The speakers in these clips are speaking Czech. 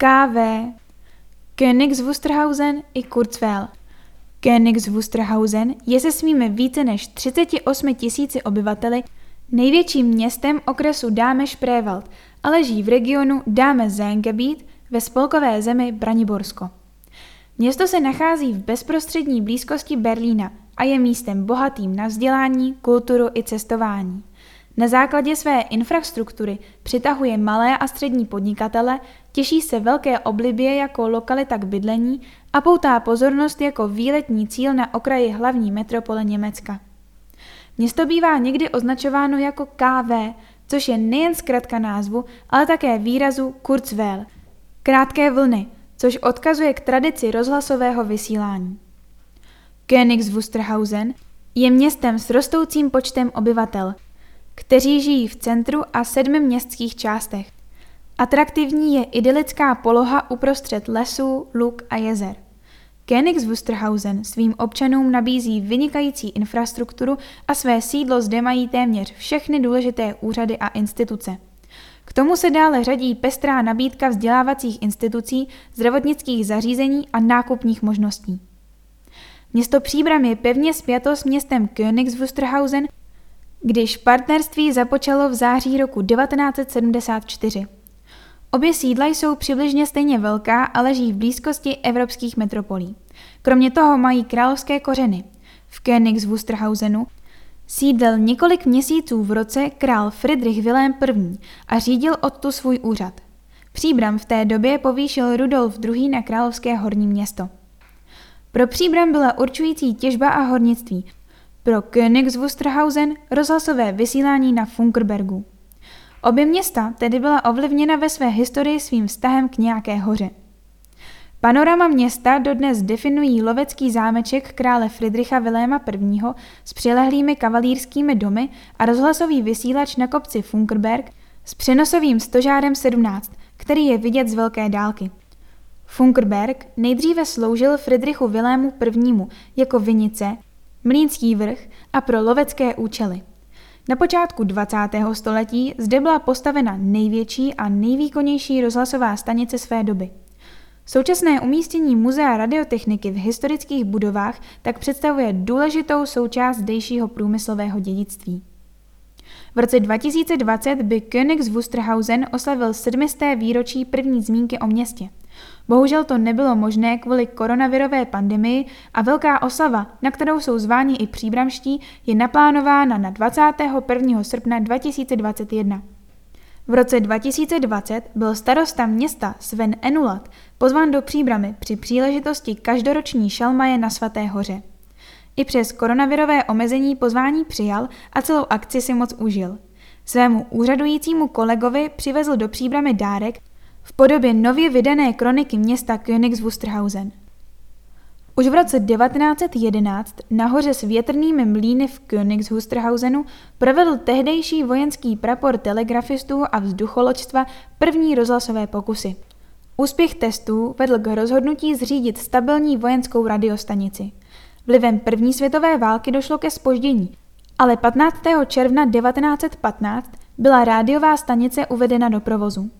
KV, Königs Wusterhausen i Kurzweil. Königs Wusterhausen je se svými více než 38 tisíci obyvateli největším městem okresu Dáme-Šprévald a leží v regionu Dáme-Zéngebiet ve spolkové zemi Braniborsko. Město se nachází v bezprostřední blízkosti Berlína a je místem bohatým na vzdělání, kulturu i cestování. Na základě své infrastruktury přitahuje malé a střední podnikatele, těší se velké oblibě jako lokalita k bydlení a poutá pozornost jako výletní cíl na okraji hlavní metropole Německa. Město bývá někdy označováno jako KV, což je nejen zkratka názvu, ale také výrazu Kurzweil, krátké vlny, což odkazuje k tradici rozhlasového vysílání. Königs Wusterhausen je městem s rostoucím počtem obyvatel, kteří žijí v centru a sedmi městských částech. Atraktivní je idylická poloha uprostřed lesů, luk a jezer. Königs Wusterhausen svým občanům nabízí vynikající infrastrukturu a své sídlo zde mají téměř všechny důležité úřady a instituce. K tomu se dále řadí pestrá nabídka vzdělávacích institucí, zdravotnických zařízení a nákupních možností. Město Příbram je pevně spjato s městem Königs Wusterhausen, když partnerství započalo v září roku 1974. Obě sídla jsou přibližně stejně velká a leží v blízkosti evropských metropolí. Kromě toho mají královské kořeny. V Königs Wusterhausenu sídlil několik měsíců v roce král Friedrich Wilhelm I. a řídil odtu svůj úřad. Příbram v té době povýšil Rudolf II. na královské horní město. Pro Příbram byla určující těžba a hornictví, pro Königs Wusterhausen rozhlasové vysílání na Funkerbergu. Obě města tedy byla ovlivněna ve své historii svým vztahem k nějaké hoře. Panorama města dodnes definují lovecký zámeček krále Friedricha Viléma I. s přilehlými kavalírskými domy a rozhlasový vysílač na kopci Funkerberg s přenosovým stožárem 17, který je vidět z velké dálky. Funkerberg nejdříve sloužil Friedrichu Vilému I. jako vinice, mlínský vrch a pro lovecké účely. Na počátku 20. století zde byla postavena největší a nejvýkonnější rozhlasová stanice své doby. Současné umístění Muzea radiotechniky v historických budovách tak představuje důležitou součást zdejšího průmyslového dědictví. V roce 2020 by Königs Wusterhausen oslavil 7. výročí první zmínky o městě. Bohužel to nebylo možné kvůli koronavirové pandemii a velká oslava, na kterou jsou zváni i příbramští, je naplánována na 21. srpna 2021. V roce 2020 byl starosta města Sven Enulat pozván do příbramy při příležitosti každoroční šalmaje na Svaté hoře. I přes koronavirové omezení pozvání přijal a celou akci si moc užil. Svému úřadujícímu kolegovi přivezl do příbramy dárek v podobě nově vydané kroniky města Königs Wusterhausen. Už v roce 1911 nahoře s větrnými mlýny v Königs Wusterhausenu provedl tehdejší vojenský prapor telegrafistů a vzducholoďstva první rozhlasové pokusy. Úspěch testů vedl k rozhodnutí zřídit stabilní vojenskou radiostanici. Vlivem první světové války došlo ke spoždění, ale 15. června 1915 byla rádiová stanice uvedena do provozu.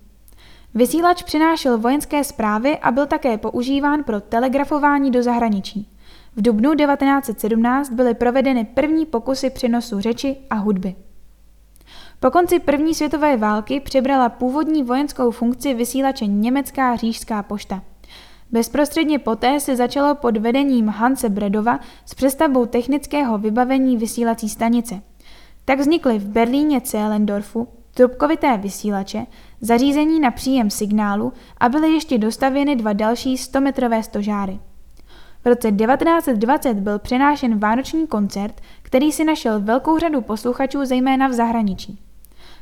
Vysílač přinášel vojenské zprávy a byl také používán pro telegrafování do zahraničí. V dubnu 1917 byly provedeny první pokusy přenosu řeči a hudby. Po konci první světové války přebrala původní vojenskou funkci vysílače německá říšská pošta. Bezprostředně poté se začalo pod vedením Hanse Bredova s přestavbou technického vybavení vysílací stanice. Tak vznikly v Berlíně Zehlendorfu trubkovité vysílače, zařízení na příjem signálu a byly ještě dostavěny dva další 100-metrové stožáry. V roce 1920 byl přenášen vánoční koncert, který si našel velkou řadu posluchačů zejména v zahraničí.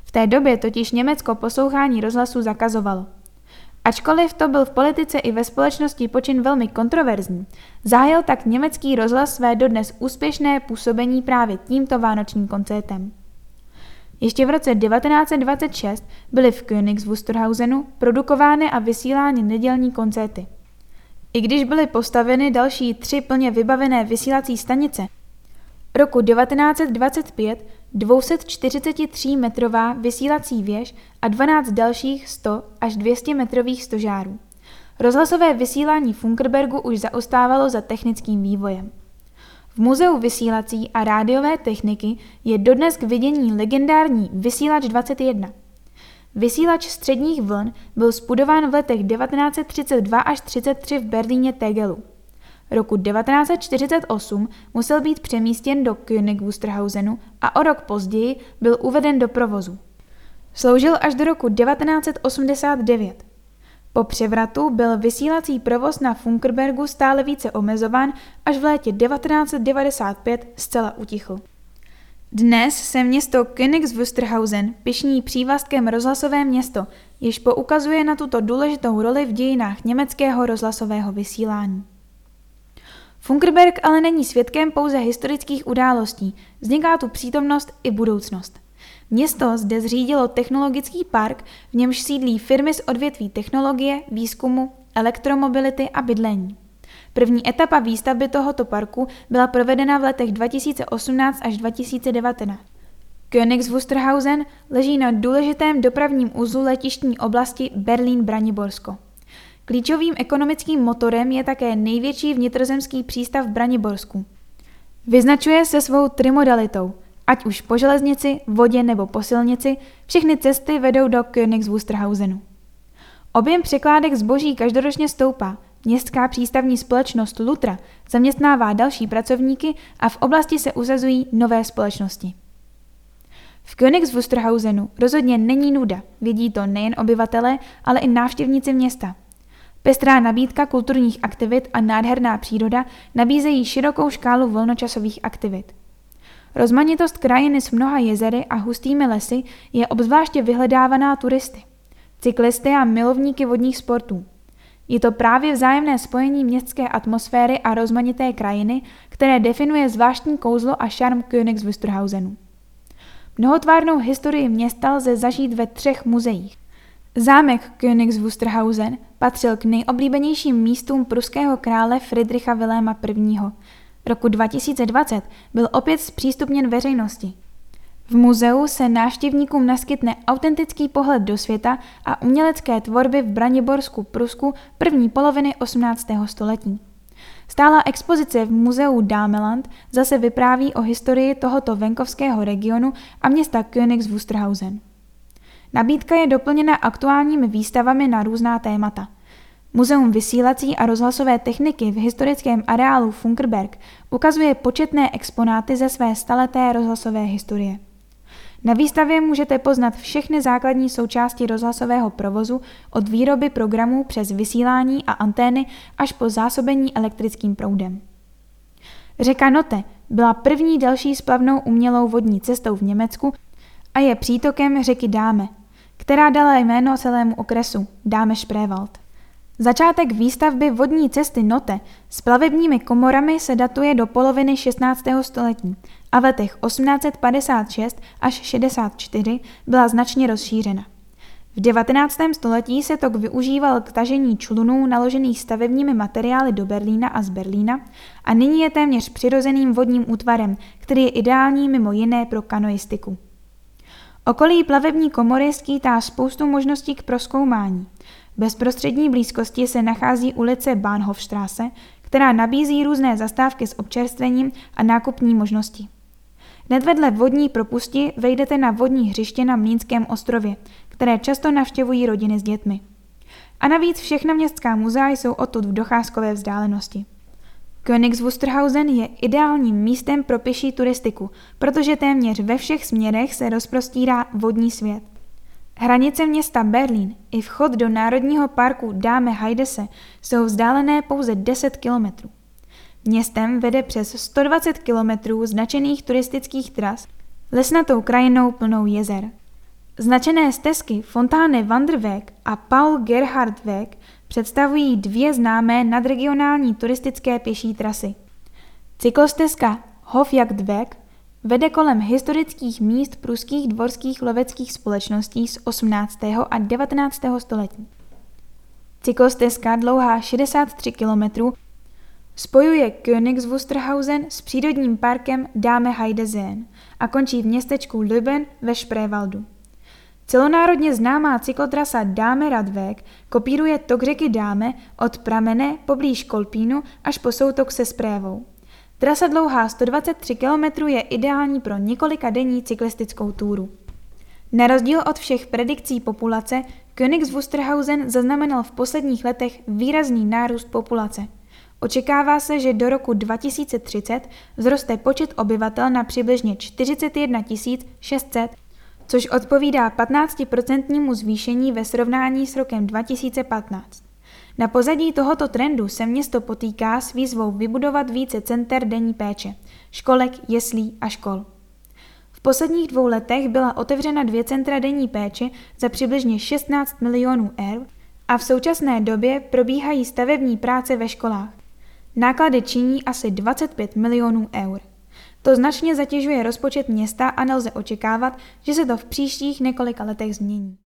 V té době totiž Německo poslouchání rozhlasu zakazovalo. Ačkoliv to byl v politice i ve společnosti počin velmi kontroverzní, zahájil tak německý rozhlas své dodnes úspěšné působení právě tímto vánočním koncertem. Ještě v roce 1926 byly v Königs Wusterhausenu produkovány a vysílány nedělní koncerty. I když byly postaveny další tři plně vybavené vysílací stanice, roku 1925 243-metrová vysílací věž a 12 dalších 100 až 200 metrových stožárů. Rozhlasové vysílání Funkerbergu už zaostávalo za technickým vývojem. V Muzeu vysílací a rádiové techniky je dodnes k vidění legendární Vysílač 21. Vysílač středních vln byl zbudován v letech 1932 až 33 v Berlíně Tegelu. Roku 1948 musel být přemístěn do König Wusterhausenu a o rok později byl uveden do provozu. Sloužil až do roku 1989. Po převratu byl vysílací provoz na Funkerbergu stále více omezován, až v létě 1995 zcela utichl. Dnes se město Königs Wusterhausen pišní přívlastkem rozhlasové město, jež poukazuje na tuto důležitou roli v dějinách německého rozhlasového vysílání. Funkerberg ale není svědkem pouze historických událostí, vzniká tu přítomnost i budoucnost. Město zde zřídilo technologický park, v němž sídlí firmy z odvětví technologie, výzkumu, elektromobility a bydlení. První etapa výstavby tohoto parku byla provedena v letech 2018 až 2019. Königs Wusterhausen leží na důležitém dopravním uzlu letištní oblasti Berlín-Braniborsko. Klíčovým ekonomickým motorem je také největší vnitrozemský přístav v Braniborsku. Vyznačuje se svou trimodalitou – Ať už po železnici, vodě nebo po silnici, všechny cesty vedou do Königs Wusterhausenu. Objem překládek zboží každoročně stoupá. Městská přístavní společnost Lutra zaměstnává další pracovníky a v oblasti se uzazují nové společnosti. V Königs Wusterhausenu rozhodně není nuda, vidí to nejen obyvatelé, ale i návštěvníci města. Pestrá nabídka kulturních aktivit a nádherná příroda nabízejí širokou škálu volnočasových aktivit. Rozmanitost krajiny s mnoha jezery a hustými lesy je obzvláště vyhledávaná turisty, cyklisty a milovníky vodních sportů. Je to právě vzájemné spojení městské atmosféry a rozmanité krajiny, které definuje zvláštní kouzlo a šarm Königs Wusterhausenu. Mnohotvárnou historii města lze zažít ve třech muzeích. Zámek Königs Wusterhausen patřil k nejoblíbenějším místům pruského krále Friedricha Viléma I roku 2020 byl opět zpřístupněn veřejnosti. V muzeu se návštěvníkům naskytne autentický pohled do světa a umělecké tvorby v Braniborsku Prusku první poloviny 18. století. Stála expozice v muzeu Dámeland zase vypráví o historii tohoto venkovského regionu a města Königs Wusterhausen. Nabídka je doplněna aktuálními výstavami na různá témata – Muzeum vysílací a rozhlasové techniky v historickém areálu Funkerberg ukazuje početné exponáty ze své staleté rozhlasové historie. Na výstavě můžete poznat všechny základní součásti rozhlasového provozu od výroby programů přes vysílání a antény až po zásobení elektrickým proudem. Řeka Note byla první další splavnou umělou vodní cestou v Německu a je přítokem řeky Dáme, která dala jméno celému okresu Dáme Šprévald. Začátek výstavby vodní cesty Note s plavebními komorami se datuje do poloviny 16. století a v letech 1856 až 64 byla značně rozšířena. V 19. století se tok využíval k tažení člunů naložených stavebními materiály do Berlína a z Berlína a nyní je téměř přirozeným vodním útvarem, který je ideální mimo jiné pro kanoistiku. Okolí plavební komory skýtá spoustu možností k proskoumání bezprostřední blízkosti se nachází ulice Bahnhofstrasse, která nabízí různé zastávky s občerstvením a nákupní možnosti. Hned vedle vodní propusti vejdete na vodní hřiště na Mlínském ostrově, které často navštěvují rodiny s dětmi. A navíc všechna městská muzea jsou odtud v docházkové vzdálenosti. Königs Wusterhausen je ideálním místem pro pěší turistiku, protože téměř ve všech směrech se rozprostírá vodní svět. Hranice města Berlín i vchod do Národního parku Dáme Heidese jsou vzdálené pouze 10 kilometrů. Městem vede přes 120 kilometrů značených turistických tras lesnatou krajinou plnou jezer. Značené stezky Fontáne Wanderweg a Paul Gerhard Weg představují dvě známé nadregionální turistické pěší trasy. Cyklostezka Hofjagdweg vede kolem historických míst pruských dvorských loveckých společností z 18. a 19. století. Cyklostezka dlouhá 63 km spojuje Königs Wusterhausen s přírodním parkem Dáme Heideseen a končí v městečku Lüben ve Šprévaldu. Celonárodně známá cyklotrasa Dáme Radvek kopíruje tok řeky Dáme od pramene poblíž Kolpínu až po soutok se Sprévou. Trasa dlouhá 123 km je ideální pro několika denní cyklistickou túru. Na rozdíl od všech predikcí populace, Königs Wusterhausen zaznamenal v posledních letech výrazný nárůst populace. Očekává se, že do roku 2030 vzroste počet obyvatel na přibližně 41 600, což odpovídá 15% zvýšení ve srovnání s rokem 2015. Na pozadí tohoto trendu se město potýká s výzvou vybudovat více center denní péče, školek, jeslí a škol. V posledních dvou letech byla otevřena dvě centra denní péče za přibližně 16 milionů eur a v současné době probíhají stavební práce ve školách. Náklady činí asi 25 milionů eur. To značně zatěžuje rozpočet města a nelze očekávat, že se to v příštích několika letech změní.